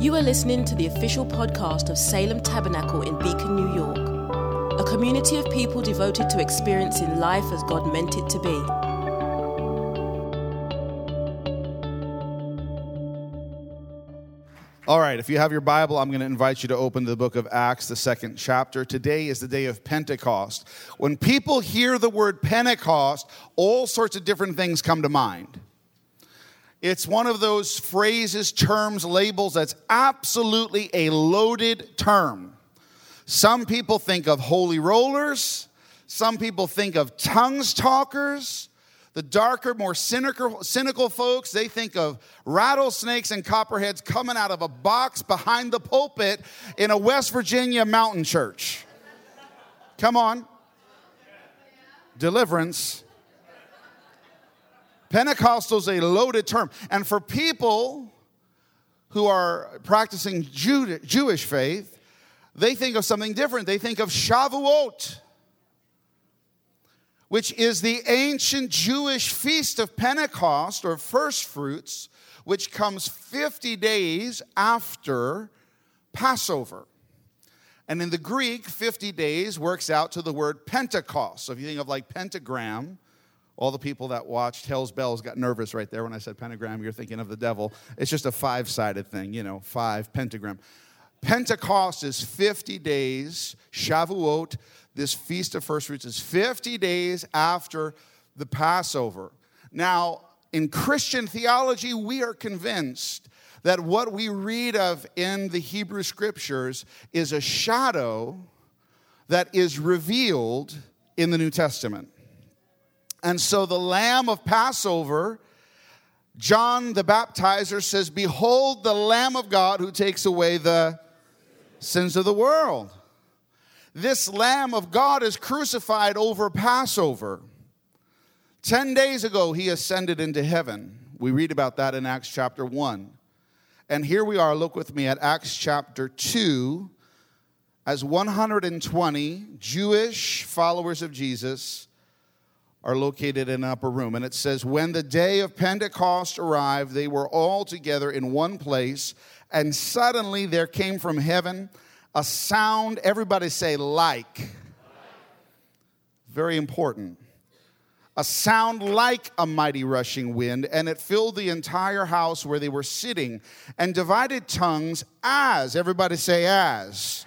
You are listening to the official podcast of Salem Tabernacle in Beacon, New York, a community of people devoted to experiencing life as God meant it to be. All right, if you have your Bible, I'm going to invite you to open the book of Acts, the second chapter. Today is the day of Pentecost. When people hear the word Pentecost, all sorts of different things come to mind. It's one of those phrases, terms, labels that's absolutely a loaded term. Some people think of holy rollers, some people think of tongues talkers. The darker, more cynical, cynical folks, they think of rattlesnakes and copperheads coming out of a box behind the pulpit in a West Virginia mountain church. Come on. Deliverance. Pentecostal is a loaded term. And for people who are practicing Jew- Jewish faith, they think of something different. They think of Shavuot, which is the ancient Jewish feast of Pentecost or first fruits, which comes 50 days after Passover. And in the Greek, 50 days works out to the word Pentecost. So if you think of like pentagram, all the people that watched Hell's Bells got nervous right there when I said pentagram. You're thinking of the devil. It's just a five sided thing, you know, five pentagram. Pentecost is 50 days. Shavuot, this Feast of First Fruits, is 50 days after the Passover. Now, in Christian theology, we are convinced that what we read of in the Hebrew scriptures is a shadow that is revealed in the New Testament. And so the Lamb of Passover, John the Baptizer says, Behold the Lamb of God who takes away the sins of the world. This Lamb of God is crucified over Passover. Ten days ago, he ascended into heaven. We read about that in Acts chapter 1. And here we are, look with me at Acts chapter 2, as 120 Jewish followers of Jesus are located in an upper room. And it says, When the day of Pentecost arrived, they were all together in one place, and suddenly there came from heaven a sound, everybody say, like. Very important. A sound like a mighty rushing wind, and it filled the entire house where they were sitting, and divided tongues as, everybody say, as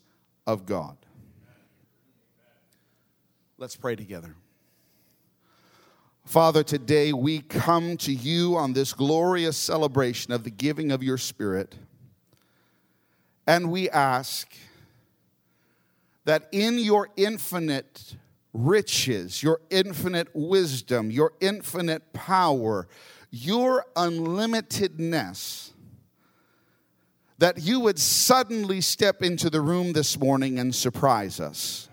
of God. Let's pray together. Father, today we come to you on this glorious celebration of the giving of your Spirit, and we ask that in your infinite riches, your infinite wisdom, your infinite power, your unlimitedness, that you would suddenly step into the room this morning and surprise us.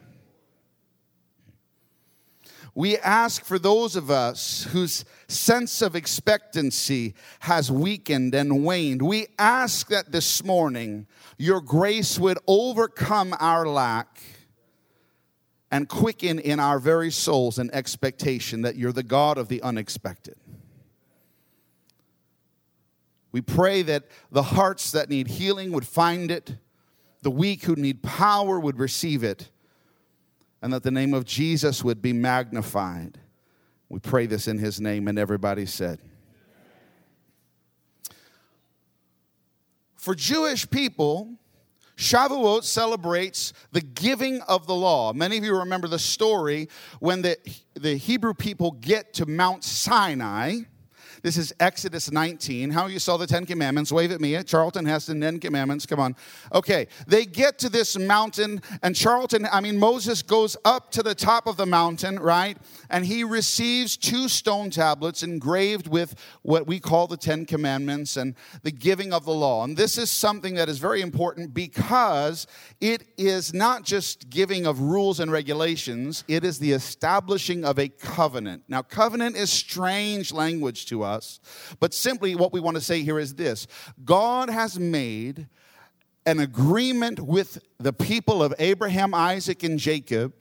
We ask for those of us whose sense of expectancy has weakened and waned. We ask that this morning your grace would overcome our lack and quicken in our very souls an expectation that you're the God of the unexpected. We pray that the hearts that need healing would find it, the weak who need power would receive it, and that the name of Jesus would be magnified. We pray this in his name, and everybody said. For Jewish people, Shavuot celebrates the giving of the law. Many of you remember the story when the, the Hebrew people get to Mount Sinai this is Exodus 19. How you saw the Ten Commandments? Wave at me. Charlton Heston, Ten Commandments. Come on. Okay. They get to this mountain, and Charlton, I mean, Moses goes up to the top of the mountain, right? And he receives two stone tablets engraved with what we call the Ten Commandments and the giving of the law. And this is something that is very important because it is not just giving of rules and regulations, it is the establishing of a covenant. Now, covenant is strange language to us us. But simply what we want to say here is this God has made an agreement with the people of Abraham, Isaac, and Jacob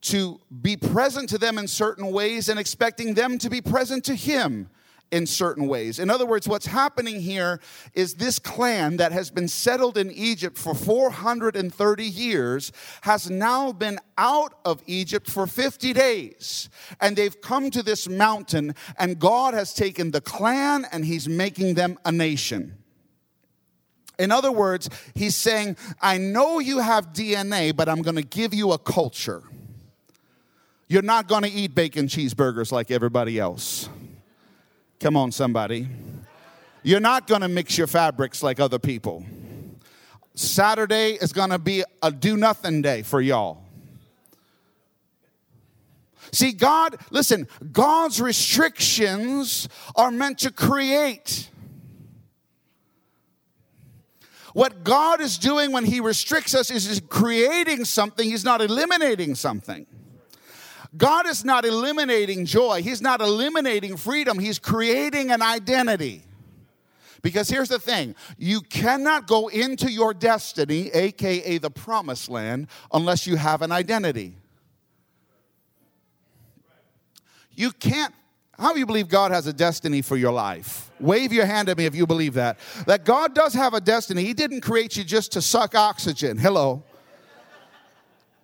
to be present to them in certain ways and expecting them to be present to him in certain ways. In other words, what's happening here is this clan that has been settled in Egypt for 430 years has now been out of Egypt for 50 days. And they've come to this mountain, and God has taken the clan and He's making them a nation. In other words, He's saying, I know you have DNA, but I'm gonna give you a culture. You're not gonna eat bacon cheeseburgers like everybody else. Come on, somebody. You're not going to mix your fabrics like other people. Saturday is going to be a do nothing day for y'all. See, God, listen, God's restrictions are meant to create. What God is doing when He restricts us is He's creating something, He's not eliminating something. God is not eliminating joy, He's not eliminating freedom, He's creating an identity. Because here's the thing you cannot go into your destiny, aka the promised land, unless you have an identity. You can't. How do you believe God has a destiny for your life? Wave your hand at me if you believe that. That God does have a destiny. He didn't create you just to suck oxygen. Hello.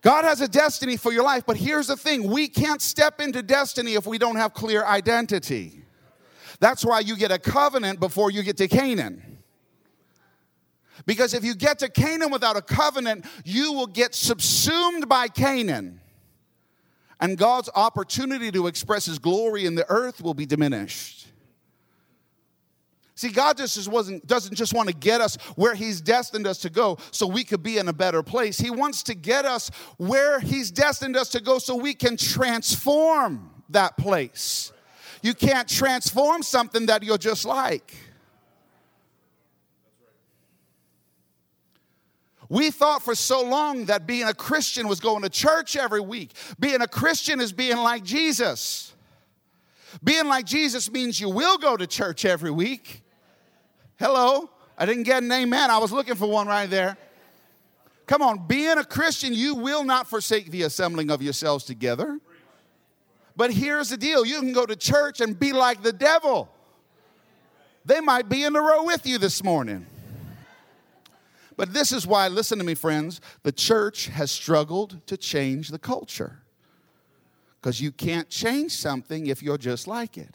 God has a destiny for your life, but here's the thing we can't step into destiny if we don't have clear identity. That's why you get a covenant before you get to Canaan. Because if you get to Canaan without a covenant, you will get subsumed by Canaan. And God's opportunity to express his glory in the earth will be diminished. See, God just wasn't, doesn't just want to get us where He's destined us to go so we could be in a better place. He wants to get us where He's destined us to go so we can transform that place. You can't transform something that you're just like. We thought for so long that being a Christian was going to church every week. Being a Christian is being like Jesus. Being like Jesus means you will go to church every week. Hello? I didn't get an amen. I was looking for one right there. Come on, being a Christian, you will not forsake the assembling of yourselves together. But here's the deal you can go to church and be like the devil. They might be in the row with you this morning. But this is why, listen to me, friends, the church has struggled to change the culture. Because you can't change something if you're just like it.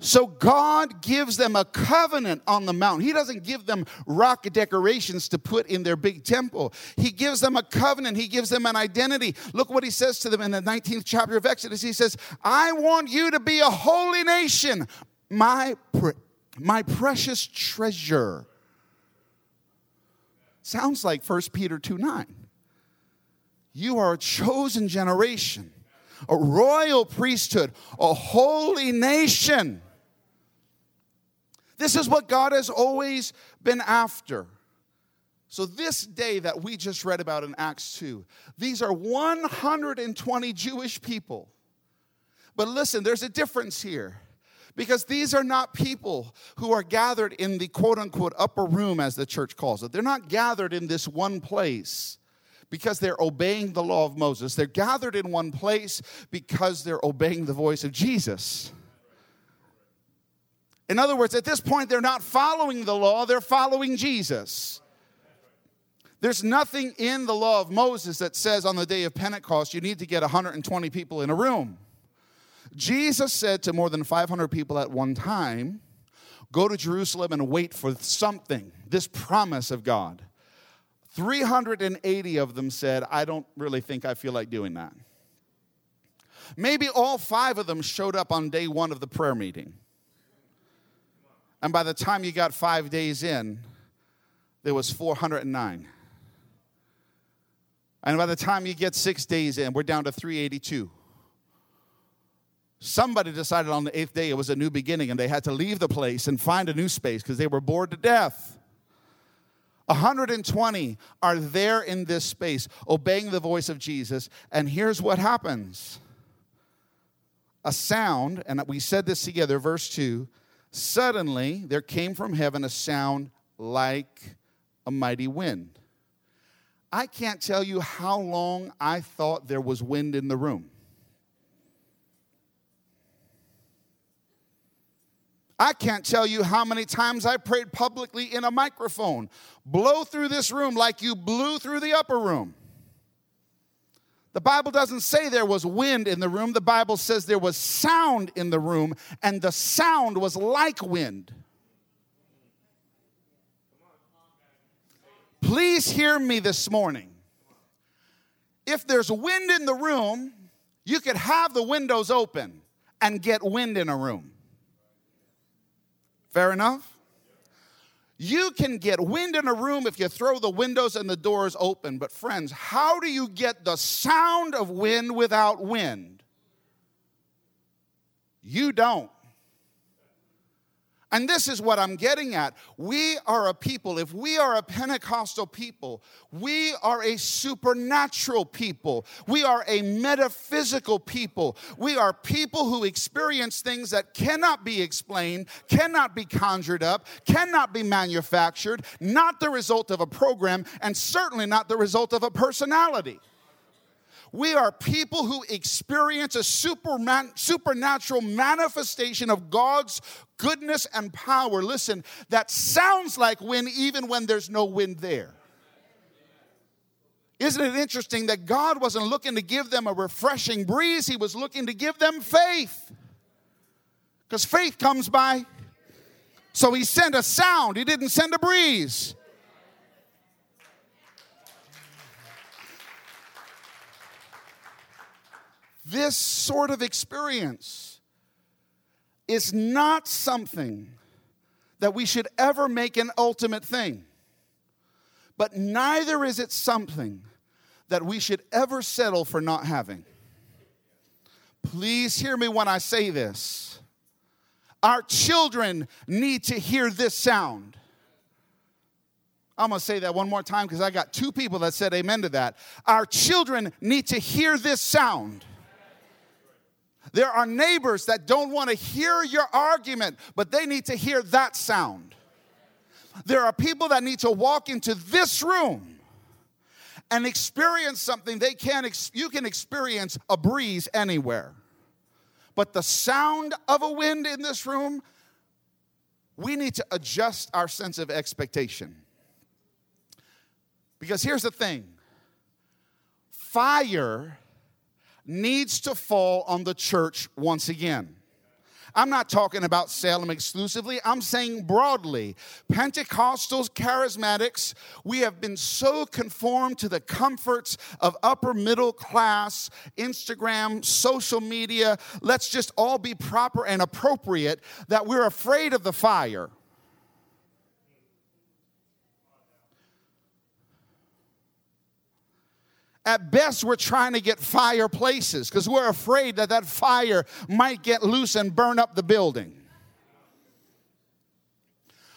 So God gives them a covenant on the mountain. He doesn't give them rock decorations to put in their big temple. He gives them a covenant. He gives them an identity. Look what he says to them in the 19th chapter of Exodus. He says, I want you to be a holy nation, my, pre- my precious treasure. Sounds like 1 Peter 2 9. You are a chosen generation, a royal priesthood, a holy nation this is what God has always been after. So, this day that we just read about in Acts 2, these are 120 Jewish people. But listen, there's a difference here because these are not people who are gathered in the quote unquote upper room, as the church calls it. They're not gathered in this one place because they're obeying the law of Moses. They're gathered in one place because they're obeying the voice of Jesus. In other words, at this point, they're not following the law, they're following Jesus. There's nothing in the law of Moses that says on the day of Pentecost you need to get 120 people in a room. Jesus said to more than 500 people at one time, go to Jerusalem and wait for something, this promise of God. 380 of them said, I don't really think I feel like doing that. Maybe all five of them showed up on day one of the prayer meeting. And by the time you got five days in, there was 409. And by the time you get six days in, we're down to 382. Somebody decided on the eighth day it was a new beginning and they had to leave the place and find a new space because they were bored to death. 120 are there in this space obeying the voice of Jesus. And here's what happens a sound, and we said this together, verse 2 suddenly there came from heaven a sound like a mighty wind. I can't tell you how long I thought there was wind in the room. I can't tell you how many times I prayed publicly in a microphone. Blow through this room like you blew through the upper room. The Bible doesn't say there was wind in the room, the Bible says there was sound in the room, and the sound was like wind. Please hear me this morning. If there's wind in the room, you could have the windows open and get wind in a room. Fair enough? You can get wind in a room if you throw the windows and the doors open. But, friends, how do you get the sound of wind without wind? You don't. And this is what I'm getting at. We are a people, if we are a Pentecostal people, we are a supernatural people. We are a metaphysical people. We are people who experience things that cannot be explained, cannot be conjured up, cannot be manufactured, not the result of a program, and certainly not the result of a personality. We are people who experience a superman, supernatural manifestation of God's goodness and power. Listen, that sounds like wind even when there's no wind there. Isn't it interesting that God wasn't looking to give them a refreshing breeze, He was looking to give them faith? Because faith comes by. So He sent a sound, He didn't send a breeze. This sort of experience is not something that we should ever make an ultimate thing. But neither is it something that we should ever settle for not having. Please hear me when I say this. Our children need to hear this sound. I'm gonna say that one more time because I got two people that said amen to that. Our children need to hear this sound. There are neighbors that don't want to hear your argument, but they need to hear that sound. There are people that need to walk into this room and experience something they can't ex- you can experience a breeze anywhere. But the sound of a wind in this room, we need to adjust our sense of expectation. Because here's the thing fire needs to fall on the church once again. I'm not talking about Salem exclusively. I'm saying broadly. Pentecostals, charismatics, we have been so conformed to the comforts of upper middle class, Instagram, social media. Let's just all be proper and appropriate that we're afraid of the fire. At best, we're trying to get fireplaces because we're afraid that that fire might get loose and burn up the building.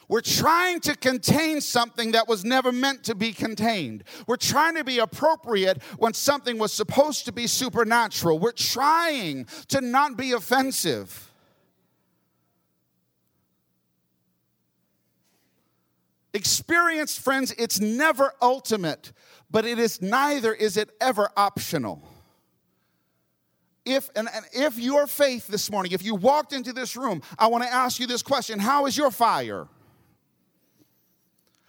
We're trying to contain something that was never meant to be contained. We're trying to be appropriate when something was supposed to be supernatural. We're trying to not be offensive. Experienced friends, it's never ultimate but it is neither is it ever optional. If and, and if your faith this morning, if you walked into this room, I want to ask you this question: How is your fire?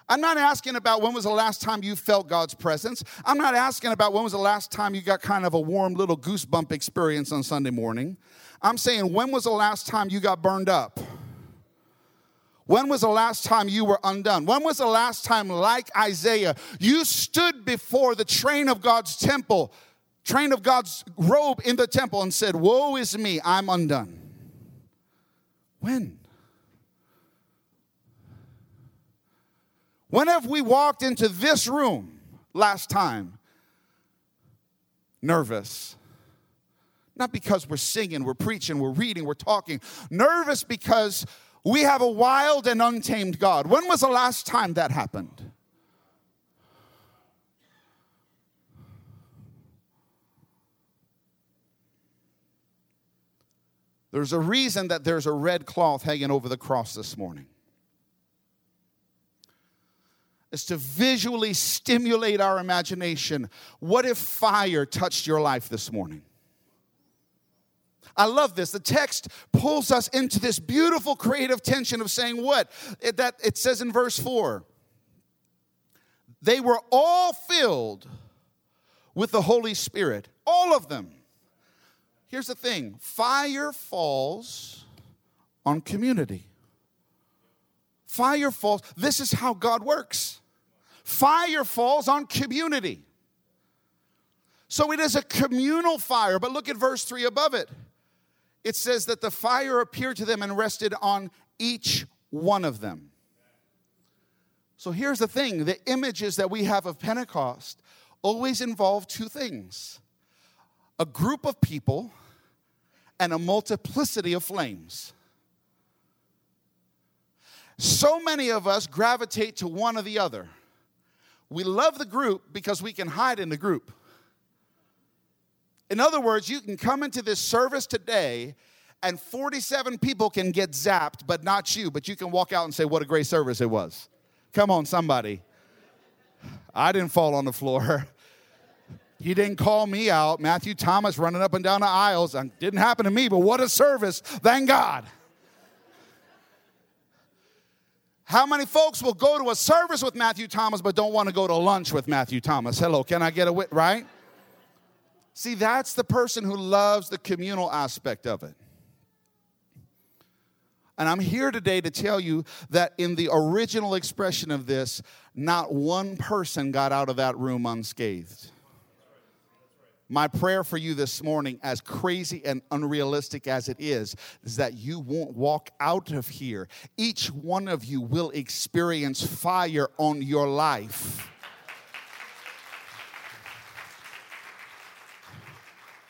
I'm not asking about when was the last time you felt God's presence. I'm not asking about when was the last time you got kind of a warm little goosebump experience on Sunday morning. I'm saying when was the last time you got burned up? When was the last time you were undone? When was the last time, like Isaiah, you stood before the train of God's temple, train of God's robe in the temple, and said, Woe is me, I'm undone? When? When have we walked into this room last time nervous? Not because we're singing, we're preaching, we're reading, we're talking. Nervous because we have a wild and untamed God. When was the last time that happened? There's a reason that there's a red cloth hanging over the cross this morning. It's to visually stimulate our imagination. What if fire touched your life this morning? I love this. The text pulls us into this beautiful creative tension of saying what? It, that it says in verse 4 they were all filled with the Holy Spirit, all of them. Here's the thing fire falls on community. Fire falls. This is how God works. Fire falls on community. So it is a communal fire, but look at verse 3 above it it says that the fire appeared to them and rested on each one of them. So here's the thing the images that we have of Pentecost always involve two things a group of people and a multiplicity of flames. So many of us gravitate to one or the other. We love the group because we can hide in the group. In other words, you can come into this service today and 47 people can get zapped, but not you. But you can walk out and say, What a great service it was. Come on, somebody. I didn't fall on the floor. He didn't call me out. Matthew Thomas running up and down the aisles. It didn't happen to me, but what a service. Thank God. How many folks will go to a service with Matthew Thomas but don't want to go to lunch with Matthew Thomas? Hello, can I get a wit, right? See, that's the person who loves the communal aspect of it. And I'm here today to tell you that in the original expression of this, not one person got out of that room unscathed. My prayer for you this morning, as crazy and unrealistic as it is, is that you won't walk out of here. Each one of you will experience fire on your life.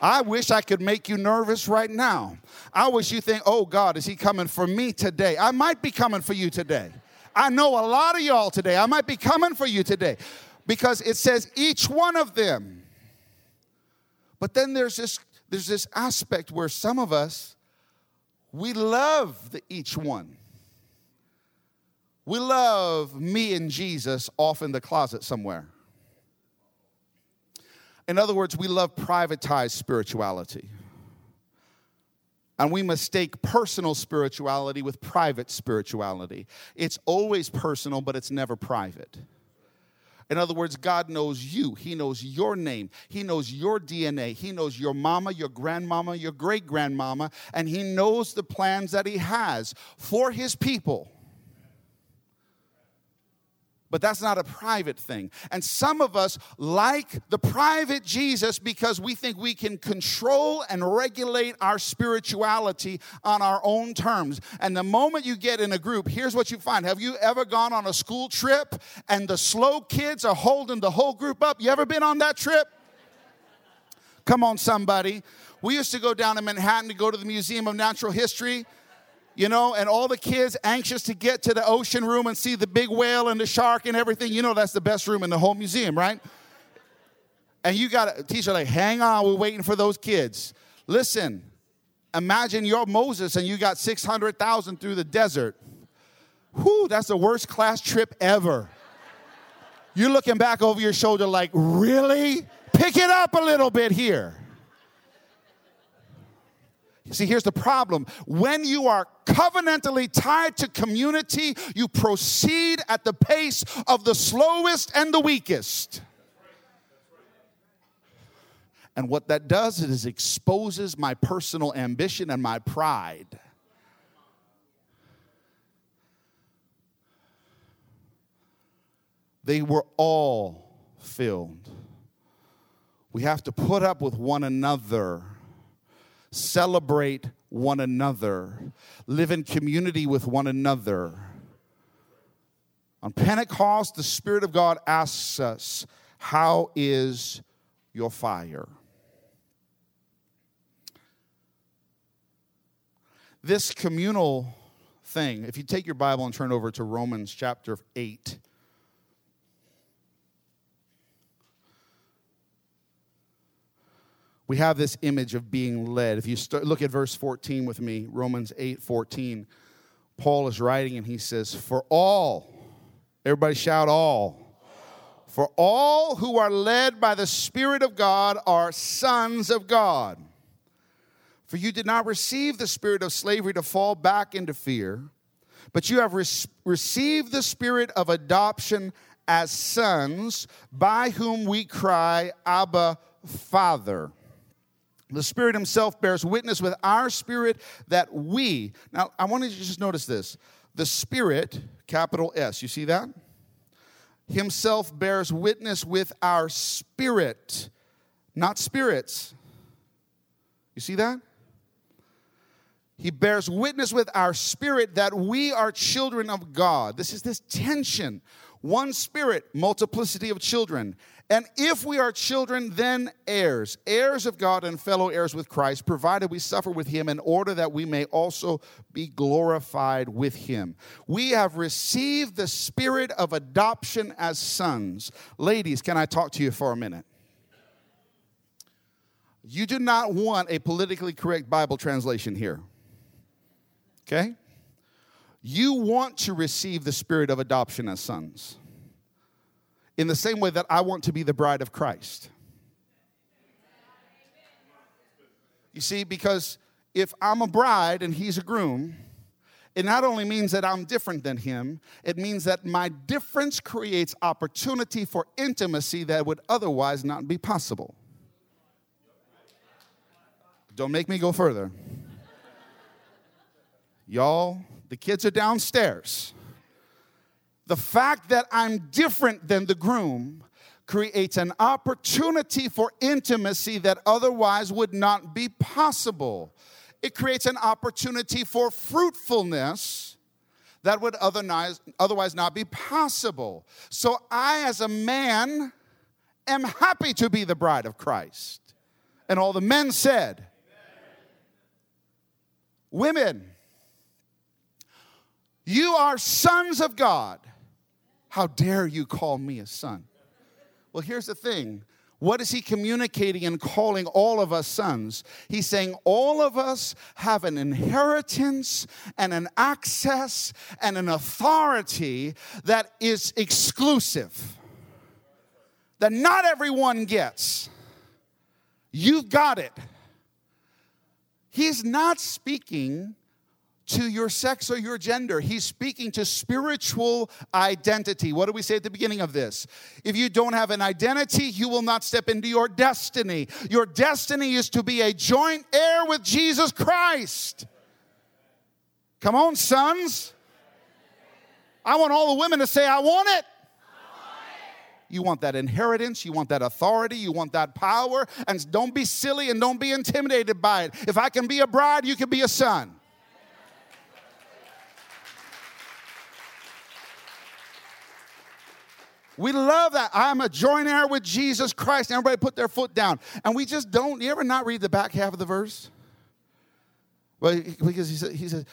I wish I could make you nervous right now. I wish you think, oh God, is he coming for me today? I might be coming for you today. I know a lot of y'all today. I might be coming for you today because it says each one of them. But then there's this there's this aspect where some of us we love the each one. We love me and Jesus off in the closet somewhere. In other words, we love privatized spirituality. And we mistake personal spirituality with private spirituality. It's always personal, but it's never private. In other words, God knows you. He knows your name. He knows your DNA. He knows your mama, your grandmama, your great grandmama, and He knows the plans that He has for His people but that's not a private thing. And some of us like the private Jesus because we think we can control and regulate our spirituality on our own terms. And the moment you get in a group, here's what you find. Have you ever gone on a school trip and the slow kids are holding the whole group up? You ever been on that trip? Come on, somebody. We used to go down to Manhattan to go to the Museum of Natural History you know, and all the kids anxious to get to the ocean room and see the big whale and the shark and everything. You know, that's the best room in the whole museum, right? And you got a teacher like, hang on, we're waiting for those kids. Listen, imagine you're Moses and you got 600,000 through the desert. Whew, that's the worst class trip ever. You're looking back over your shoulder like, really? Pick it up a little bit here. See, here's the problem. When you are covenantally tied to community, you proceed at the pace of the slowest and the weakest. And what that does is exposes my personal ambition and my pride. They were all filled. We have to put up with one another celebrate one another, live in community with one another. On Pentecost, the Spirit of God asks us, How is your fire? This communal thing, if you take your Bible and turn over to Romans chapter 8, we have this image of being led. If you start, look at verse 14 with me, Romans 8 14, Paul is writing and he says, For all, everybody shout all. For all who are led by the Spirit of God are sons of God. For you did not receive the spirit of slavery to fall back into fear, but you have re- received the spirit of adoption as sons, by whom we cry, Abba, Father. The Spirit Himself bears witness with our spirit that we, now I want you to just notice this. The Spirit, capital S, you see that? Himself bears witness with our spirit, not spirits. You see that? He bears witness with our spirit that we are children of God. This is this tension. One spirit, multiplicity of children. And if we are children, then heirs, heirs of God and fellow heirs with Christ, provided we suffer with him in order that we may also be glorified with him. We have received the spirit of adoption as sons. Ladies, can I talk to you for a minute? You do not want a politically correct Bible translation here. Okay? You want to receive the spirit of adoption as sons. In the same way that I want to be the bride of Christ. You see, because if I'm a bride and he's a groom, it not only means that I'm different than him, it means that my difference creates opportunity for intimacy that would otherwise not be possible. Don't make me go further. Y'all, the kids are downstairs. The fact that I'm different than the groom creates an opportunity for intimacy that otherwise would not be possible. It creates an opportunity for fruitfulness that would otherwise not be possible. So I, as a man, am happy to be the bride of Christ. And all the men said, Women, you are sons of God. How dare you call me a son? Well, here's the thing. What is he communicating and calling all of us sons? He's saying all of us have an inheritance and an access and an authority that is exclusive, that not everyone gets. You've got it. He's not speaking to your sex or your gender. He's speaking to spiritual identity. What do we say at the beginning of this? If you don't have an identity, you will not step into your destiny. Your destiny is to be a joint heir with Jesus Christ. Come on, sons. I want all the women to say, I want it. You want that inheritance, you want that authority, you want that power, and don't be silly and don't be intimidated by it. If I can be a bride, you can be a son. We love that. I'm a joint heir with Jesus Christ. Everybody put their foot down. And we just don't, you ever not read the back half of the verse? Well, because he says, he says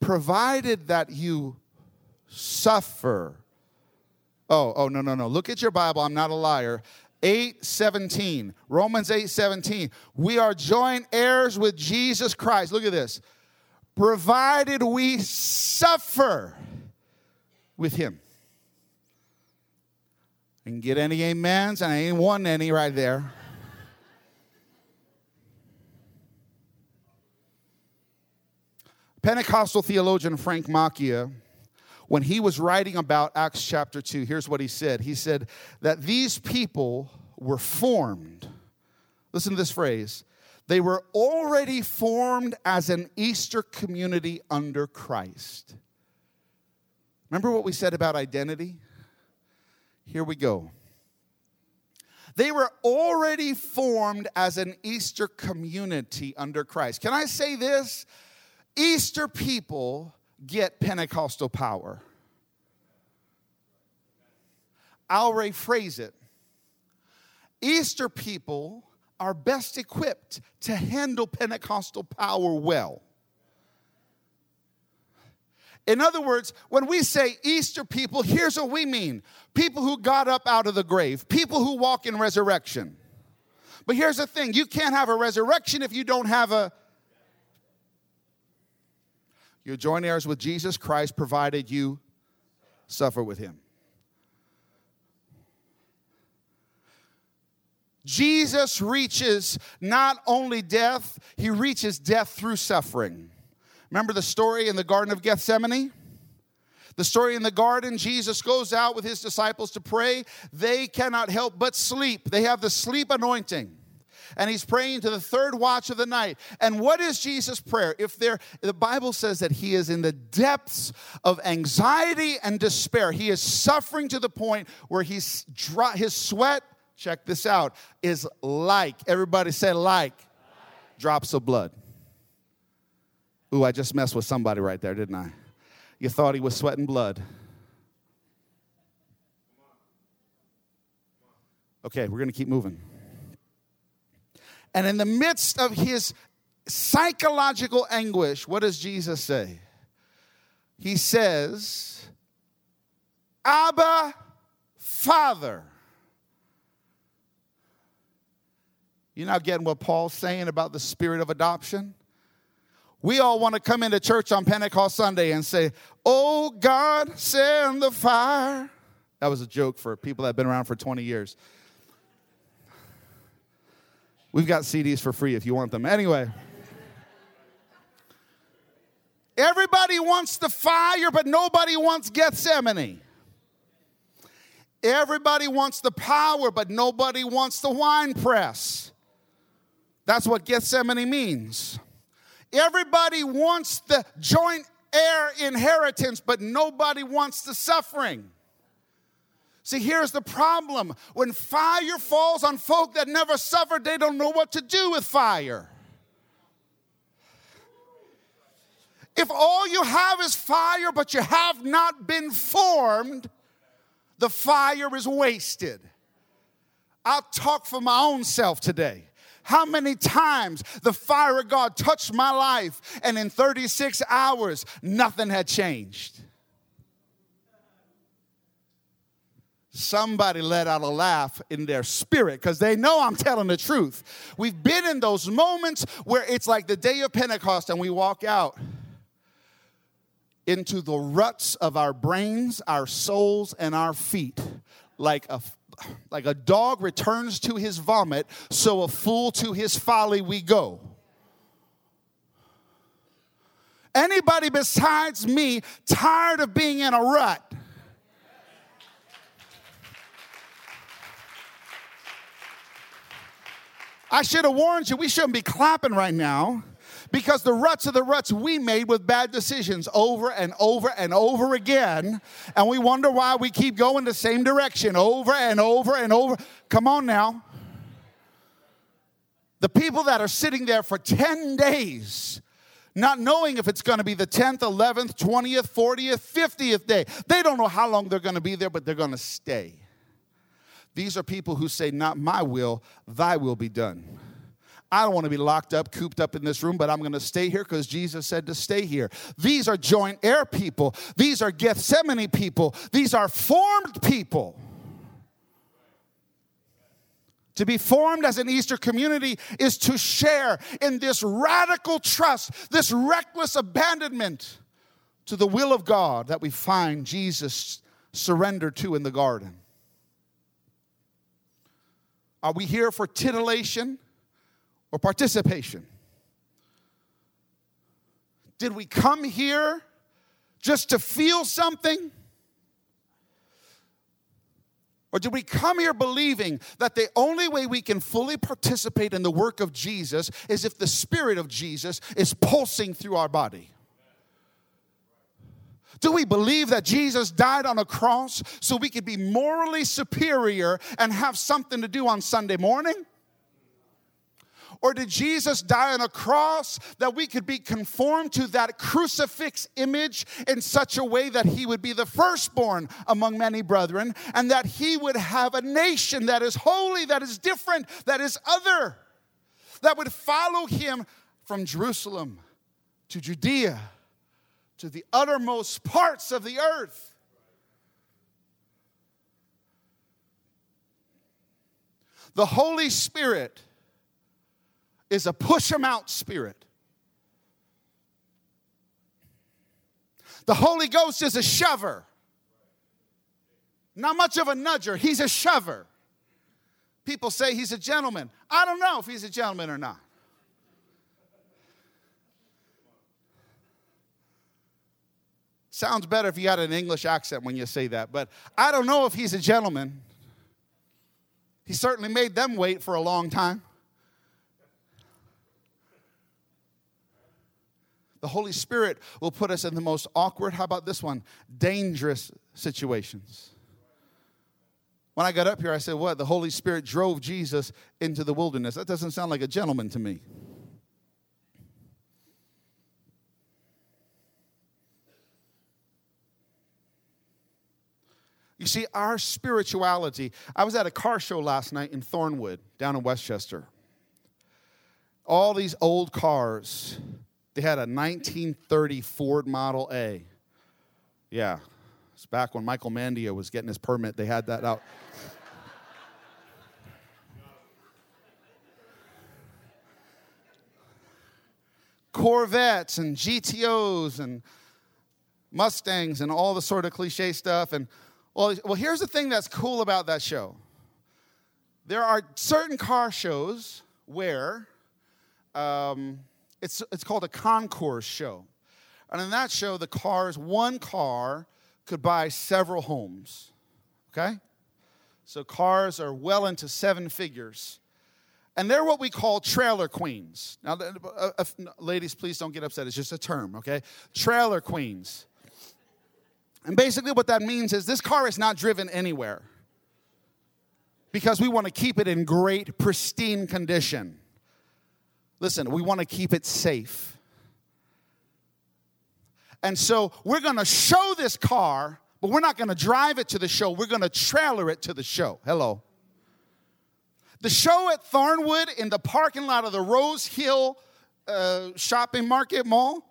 provided that you suffer. Oh, oh, no, no, no. Look at your Bible. I'm not a liar. 8 17. Romans 8 17. We are joint heirs with Jesus Christ. Look at this. Provided we suffer with him and get any amens, and I ain't won any right there. Pentecostal theologian Frank Macchia, when he was writing about Acts chapter 2, here's what he said. He said that these people were formed. Listen to this phrase. They were already formed as an Easter community under Christ. Remember what we said about identity? Here we go. They were already formed as an Easter community under Christ. Can I say this? Easter people get Pentecostal power. I'll rephrase it. Easter people are best equipped to handle Pentecostal power well. In other words, when we say Easter people, here's what we mean people who got up out of the grave, people who walk in resurrection. But here's the thing you can't have a resurrection if you don't have a. You're joint heirs with Jesus Christ, provided you suffer with him. Jesus reaches not only death, he reaches death through suffering. Remember the story in the Garden of Gethsemane? The story in the garden, Jesus goes out with his disciples to pray. They cannot help but sleep. They have the sleep anointing. And he's praying to the third watch of the night. And what is Jesus' prayer? If there, the Bible says that he is in the depths of anxiety and despair. He is suffering to the point where he's his sweat, check this out, is like, everybody say like, like. drops of blood. Ooh, I just messed with somebody right there, didn't I? You thought he was sweating blood. Okay, we're going to keep moving. And in the midst of his psychological anguish, what does Jesus say? He says, Abba, Father. You're not getting what Paul's saying about the spirit of adoption? We all want to come into church on Pentecost Sunday and say, Oh God, send the fire. That was a joke for people that have been around for 20 years. We've got CDs for free if you want them. Anyway, everybody wants the fire, but nobody wants Gethsemane. Everybody wants the power, but nobody wants the wine press. That's what Gethsemane means. Everybody wants the joint heir inheritance, but nobody wants the suffering. See, here's the problem. When fire falls on folk that never suffered, they don't know what to do with fire. If all you have is fire, but you have not been formed, the fire is wasted. I'll talk for my own self today how many times the fire of God touched my life, and in 36 hours, nothing had changed. Somebody let out a laugh in their spirit because they know I'm telling the truth. We've been in those moments where it's like the day of Pentecost and we walk out into the ruts of our brains, our souls, and our feet like a like a dog returns to his vomit, so a fool to his folly we go. Anybody besides me tired of being in a rut? I should have warned you, we shouldn't be clapping right now because the ruts are the ruts we made with bad decisions over and over and over again. And we wonder why we keep going the same direction over and over and over. Come on now. The people that are sitting there for 10 days, not knowing if it's going to be the 10th, 11th, 20th, 40th, 50th day, they don't know how long they're going to be there, but they're going to stay. These are people who say, Not my will, thy will be done. I don't want to be locked up, cooped up in this room, but I'm going to stay here because Jesus said to stay here. These are joint heir people. These are Gethsemane people. These are formed people. To be formed as an Easter community is to share in this radical trust, this reckless abandonment to the will of God that we find Jesus surrendered to in the garden. Are we here for titillation? Or participation? Did we come here just to feel something? Or did we come here believing that the only way we can fully participate in the work of Jesus is if the Spirit of Jesus is pulsing through our body? Do we believe that Jesus died on a cross so we could be morally superior and have something to do on Sunday morning? Or did Jesus die on a cross that we could be conformed to that crucifix image in such a way that he would be the firstborn among many brethren and that he would have a nation that is holy, that is different, that is other, that would follow him from Jerusalem to Judea to the uttermost parts of the earth. The Holy Spirit is a push them out spirit. The Holy Ghost is a shover. Not much of a nudger, he's a shover. People say he's a gentleman. I don't know if he's a gentleman or not. Sounds better if you had an English accent when you say that, but I don't know if he's a gentleman. He certainly made them wait for a long time. The Holy Spirit will put us in the most awkward, how about this one? Dangerous situations. When I got up here, I said, What? The Holy Spirit drove Jesus into the wilderness. That doesn't sound like a gentleman to me. You see, our spirituality. I was at a car show last night in Thornwood, down in Westchester. All these old cars. They had a 1930 Ford Model A. Yeah, it's back when Michael Mandia was getting his permit. They had that out. Corvettes and GTOs and Mustangs and all the sort of cliche stuff. And well, well, here's the thing that's cool about that show. There are certain car shows where um, it's, it's called a concours show. And in that show, the cars, one car could buy several homes. Okay? So cars are well into seven figures. And they're what we call trailer queens. Now, uh, uh, ladies, please don't get upset. It's just a term, okay? Trailer queens. And basically, what that means is this car is not driven anywhere because we want to keep it in great, pristine condition. Listen, we want to keep it safe. And so we're going to show this car, but we're not going to drive it to the show. We're going to trailer it to the show. Hello. The show at Thornwood in the parking lot of the Rose Hill uh, Shopping Market Mall,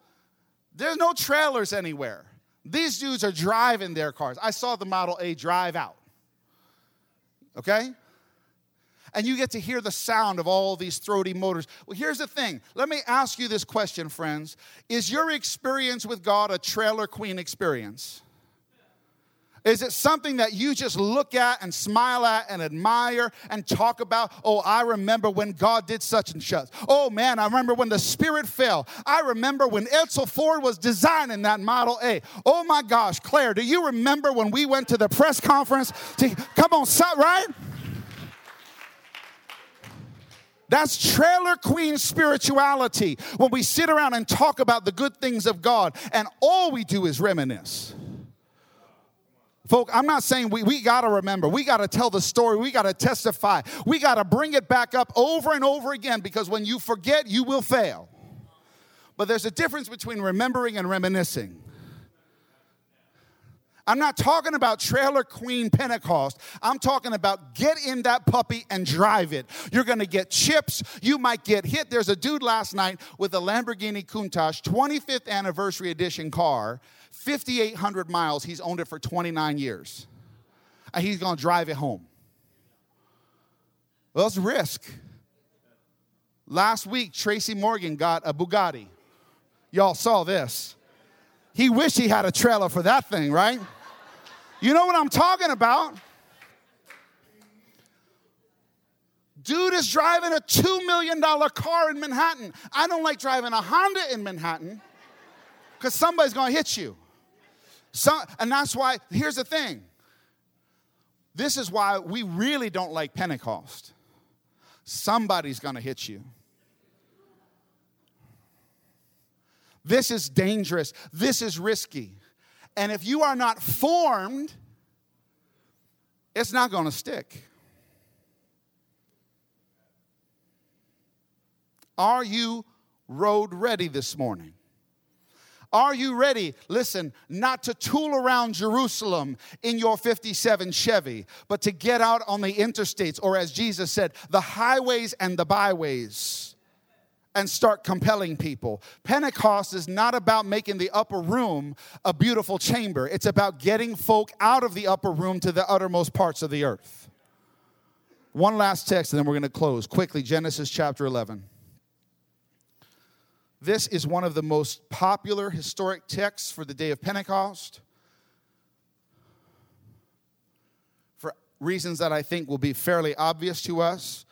there's no trailers anywhere. These dudes are driving their cars. I saw the Model A drive out. Okay? And you get to hear the sound of all these throaty motors. Well, here's the thing. Let me ask you this question, friends. Is your experience with God a trailer queen experience? Is it something that you just look at and smile at and admire and talk about? Oh, I remember when God did such and such. Oh man, I remember when the Spirit fell. I remember when Edsel Ford was designing that Model A. Oh my gosh, Claire, do you remember when we went to the press conference? To, come on, right? That's trailer queen spirituality when we sit around and talk about the good things of God and all we do is reminisce. Folk, I'm not saying we, we got to remember. We got to tell the story. We got to testify. We got to bring it back up over and over again because when you forget, you will fail. But there's a difference between remembering and reminiscing. I'm not talking about trailer queen Pentecost. I'm talking about get in that puppy and drive it. You're going to get chips. You might get hit. There's a dude last night with a Lamborghini Countach 25th anniversary edition car 5,800 miles. He's owned it for 29 years. And he's going to drive it home. Well, it's risk. Last week, Tracy Morgan got a Bugatti. Y'all saw this. He wished he had a trailer for that thing, right? You know what I'm talking about? Dude is driving a $2 million car in Manhattan. I don't like driving a Honda in Manhattan because somebody's going to hit you. So, and that's why, here's the thing. This is why we really don't like Pentecost. Somebody's gonna hit you. This is dangerous. This is risky. And if you are not formed, it's not going to stick. Are you road ready this morning? Are you ready, listen, not to tool around Jerusalem in your 57 Chevy, but to get out on the interstates, or as Jesus said, the highways and the byways, and start compelling people? Pentecost is not about making the upper room a beautiful chamber, it's about getting folk out of the upper room to the uttermost parts of the earth. One last text, and then we're going to close quickly Genesis chapter 11. This is one of the most popular historic texts for the day of Pentecost. For reasons that I think will be fairly obvious to us.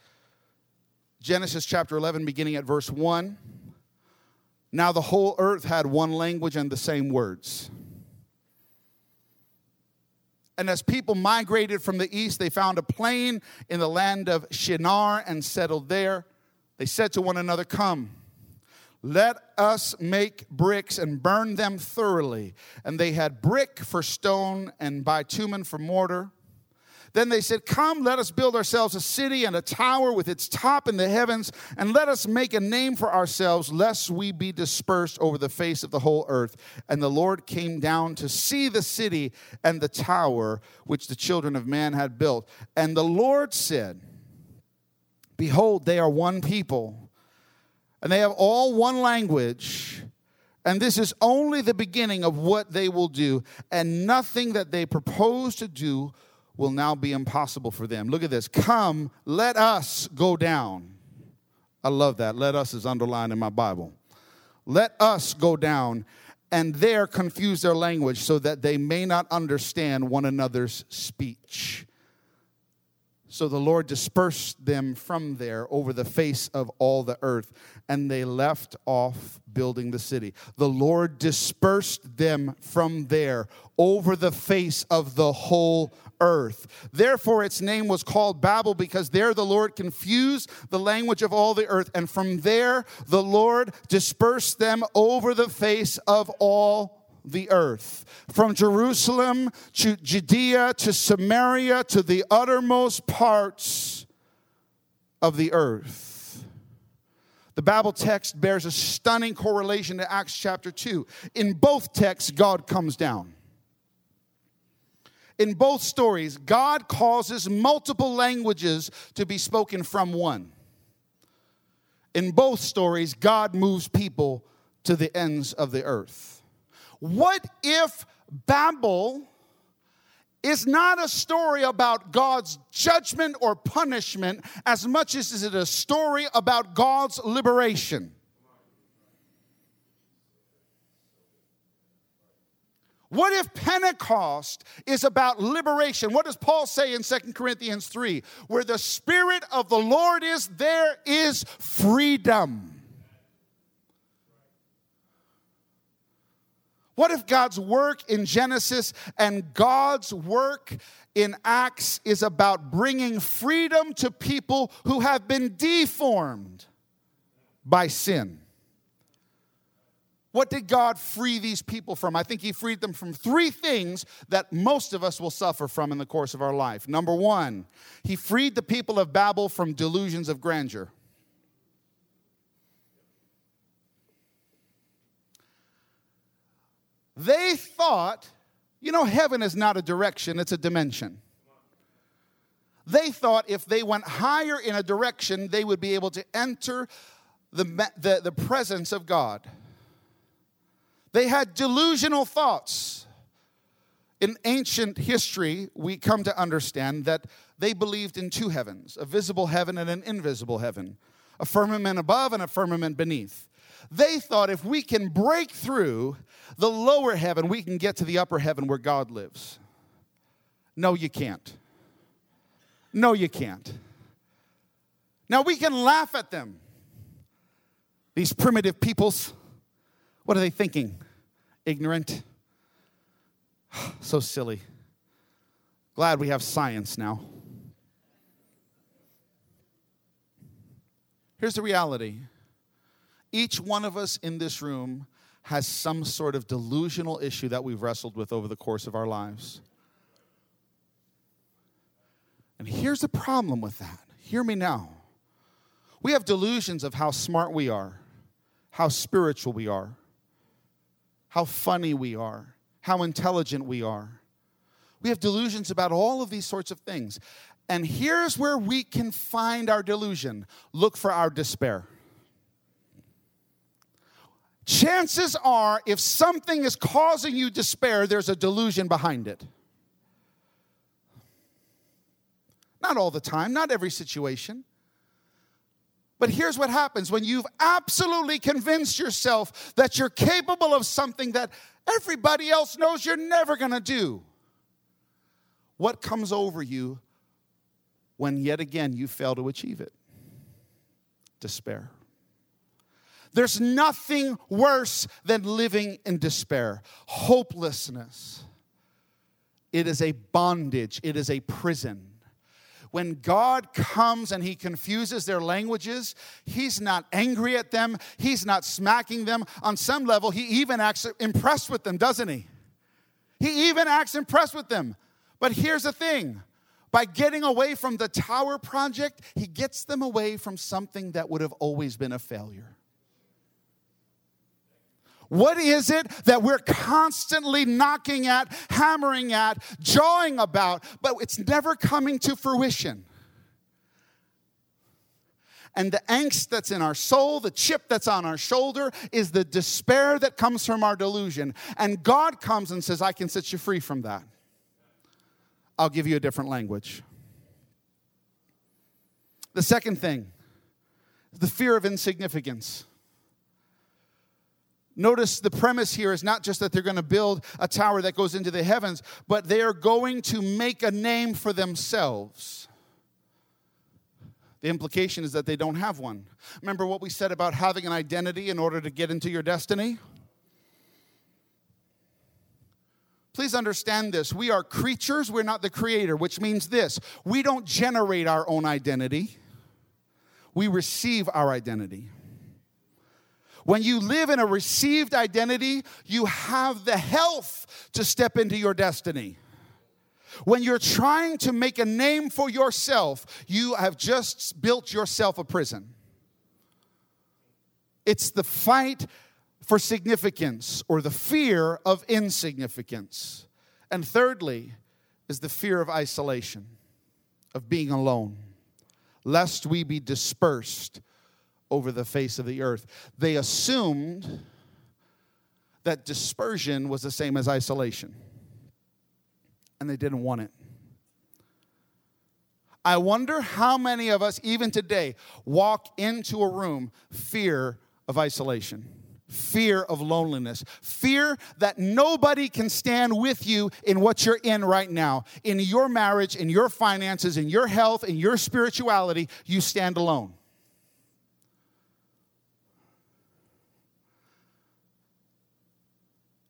Genesis chapter 11, beginning at verse 1. Now the whole earth had one language and the same words. And as people migrated from the east, they found a plain in the land of Shinar and settled there. They said to one another, Come let us make bricks and burn them thoroughly. And they had brick for stone and bitumen for mortar. Then they said, Come, let us build ourselves a city and a tower with its top in the heavens, and let us make a name for ourselves, lest we be dispersed over the face of the whole earth. And the Lord came down to see the city and the tower which the children of man had built. And the Lord said, Behold, they are one people and they have all one language. And this is only the beginning of what they will do, and nothing that they propose to do will now be impossible for them. Look at this. Come, let us go down. I love that. Let us is underlined in my Bible. Let us go down and there confuse their language so that they may not understand one another's speech. So the Lord dispersed them from there over the face of all the earth, and they left off building the city. The Lord dispersed them from there over the face of the whole earth. Therefore, its name was called Babel, because there the Lord confused the language of all the earth, and from there the Lord dispersed them over the face of all the earth. From Jerusalem to Judea to Samaria to the uttermost parts of the earth. The Babel text bears a stunning correlation to Acts chapter 2. In both texts, God comes down. In both stories, God causes multiple languages to be spoken from one. In both stories, God moves people to the ends of the earth. What if Babel is not a story about God's judgment or punishment as much as is it a story about God's liberation? What if Pentecost is about liberation? What does Paul say in Second Corinthians 3? Where the Spirit of the Lord is, there is freedom. What if God's work in Genesis and God's work in Acts is about bringing freedom to people who have been deformed by sin? What did God free these people from? I think He freed them from three things that most of us will suffer from in the course of our life. Number one, He freed the people of Babel from delusions of grandeur. They thought, you know, heaven is not a direction, it's a dimension. They thought if they went higher in a direction, they would be able to enter the, the, the presence of God. They had delusional thoughts. In ancient history, we come to understand that they believed in two heavens a visible heaven and an invisible heaven, a firmament above and a firmament beneath. They thought if we can break through the lower heaven, we can get to the upper heaven where God lives. No, you can't. No, you can't. Now we can laugh at them. These primitive peoples, what are they thinking? Ignorant. so silly. Glad we have science now. Here's the reality each one of us in this room has some sort of delusional issue that we've wrestled with over the course of our lives. And here's the problem with that. Hear me now. We have delusions of how smart we are, how spiritual we are, how funny we are, how intelligent we are. We have delusions about all of these sorts of things. And here's where we can find our delusion look for our despair. Chances are, if something is causing you despair, there's a delusion behind it. Not all the time, not every situation. But here's what happens when you've absolutely convinced yourself that you're capable of something that everybody else knows you're never gonna do. What comes over you when yet again you fail to achieve it? Despair. There's nothing worse than living in despair, hopelessness. It is a bondage, it is a prison when God comes and He confuses their languages, He's not angry at them, He's not smacking them. On some level, He even acts impressed with them, doesn't He? He even acts impressed with them. But here's the thing by getting away from the tower project, He gets them away from something that would have always been a failure. What is it that we're constantly knocking at, hammering at, jawing about, but it's never coming to fruition? And the angst that's in our soul, the chip that's on our shoulder, is the despair that comes from our delusion. And God comes and says, I can set you free from that. I'll give you a different language. The second thing, the fear of insignificance. Notice the premise here is not just that they're going to build a tower that goes into the heavens, but they are going to make a name for themselves. The implication is that they don't have one. Remember what we said about having an identity in order to get into your destiny? Please understand this. We are creatures, we're not the creator, which means this we don't generate our own identity, we receive our identity. When you live in a received identity, you have the health to step into your destiny. When you're trying to make a name for yourself, you have just built yourself a prison. It's the fight for significance or the fear of insignificance. And thirdly, is the fear of isolation, of being alone, lest we be dispersed over the face of the earth. They assumed that dispersion was the same as isolation, and they didn't want it. I wonder how many of us, even today, walk into a room fear of isolation, fear of loneliness, fear that nobody can stand with you in what you're in right now. In your marriage, in your finances, in your health, in your spirituality, you stand alone.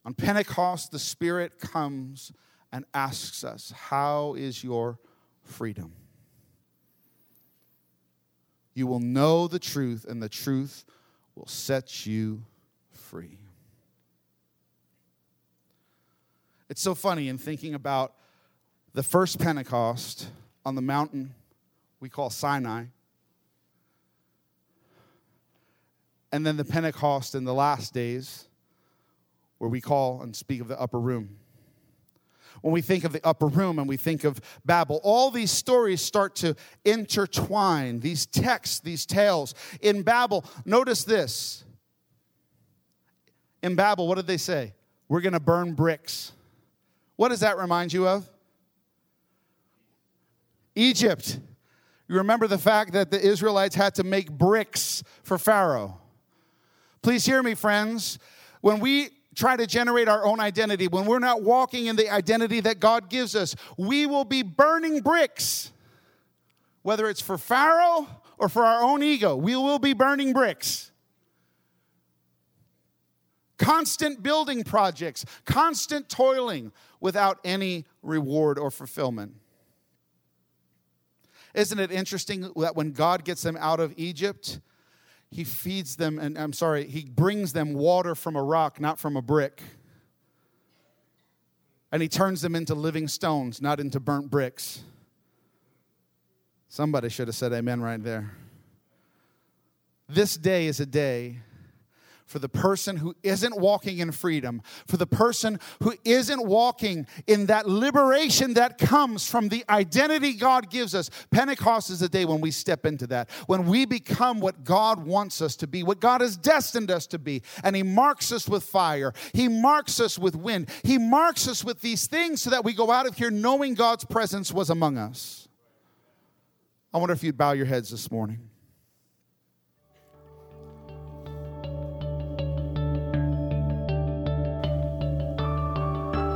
On Pentecost, the Spirit comes and asks us, How is your freedom? You will know the truth, and the truth will set you free. It's so funny in thinking about the first Pentecost on the mountain we call Sinai, and then the Pentecost in the last days where we call and speak of the upper room. When we think of the upper room and we think of Babel, all these stories start to intertwine, these texts, these tales. In Babel, notice this. In Babel, what did they say? We're to burn bricks. What does that remind you of? Egypt. You remember the fact that the Israelites had to make bricks for Pharaoh. Please hear me, friends. When we try to generate our own identity, when we're not walking in the identity that God gives us, we will be burning bricks. Whether it's for Pharaoh or for our own ego, we will be burning bricks. Constant building projects, constant toiling without any reward or fulfillment. Isn't it interesting that when God gets them out of Egypt, he feeds them, and I'm sorry, he brings them water from a rock, not from a brick. And he turns them into living stones, not into burnt bricks. Somebody should have said amen right there. This day is a day for the person who isn't walking in freedom, for the person who isn't walking in that liberation that comes from the identity God gives us. Pentecost is the day when we step into that, when we become what God wants us to be, what God has destined us to be. And He marks us with fire, He marks us with wind, He marks us with these things so that we go out of here knowing God's presence was among us. I wonder if you'd bow your heads this morning.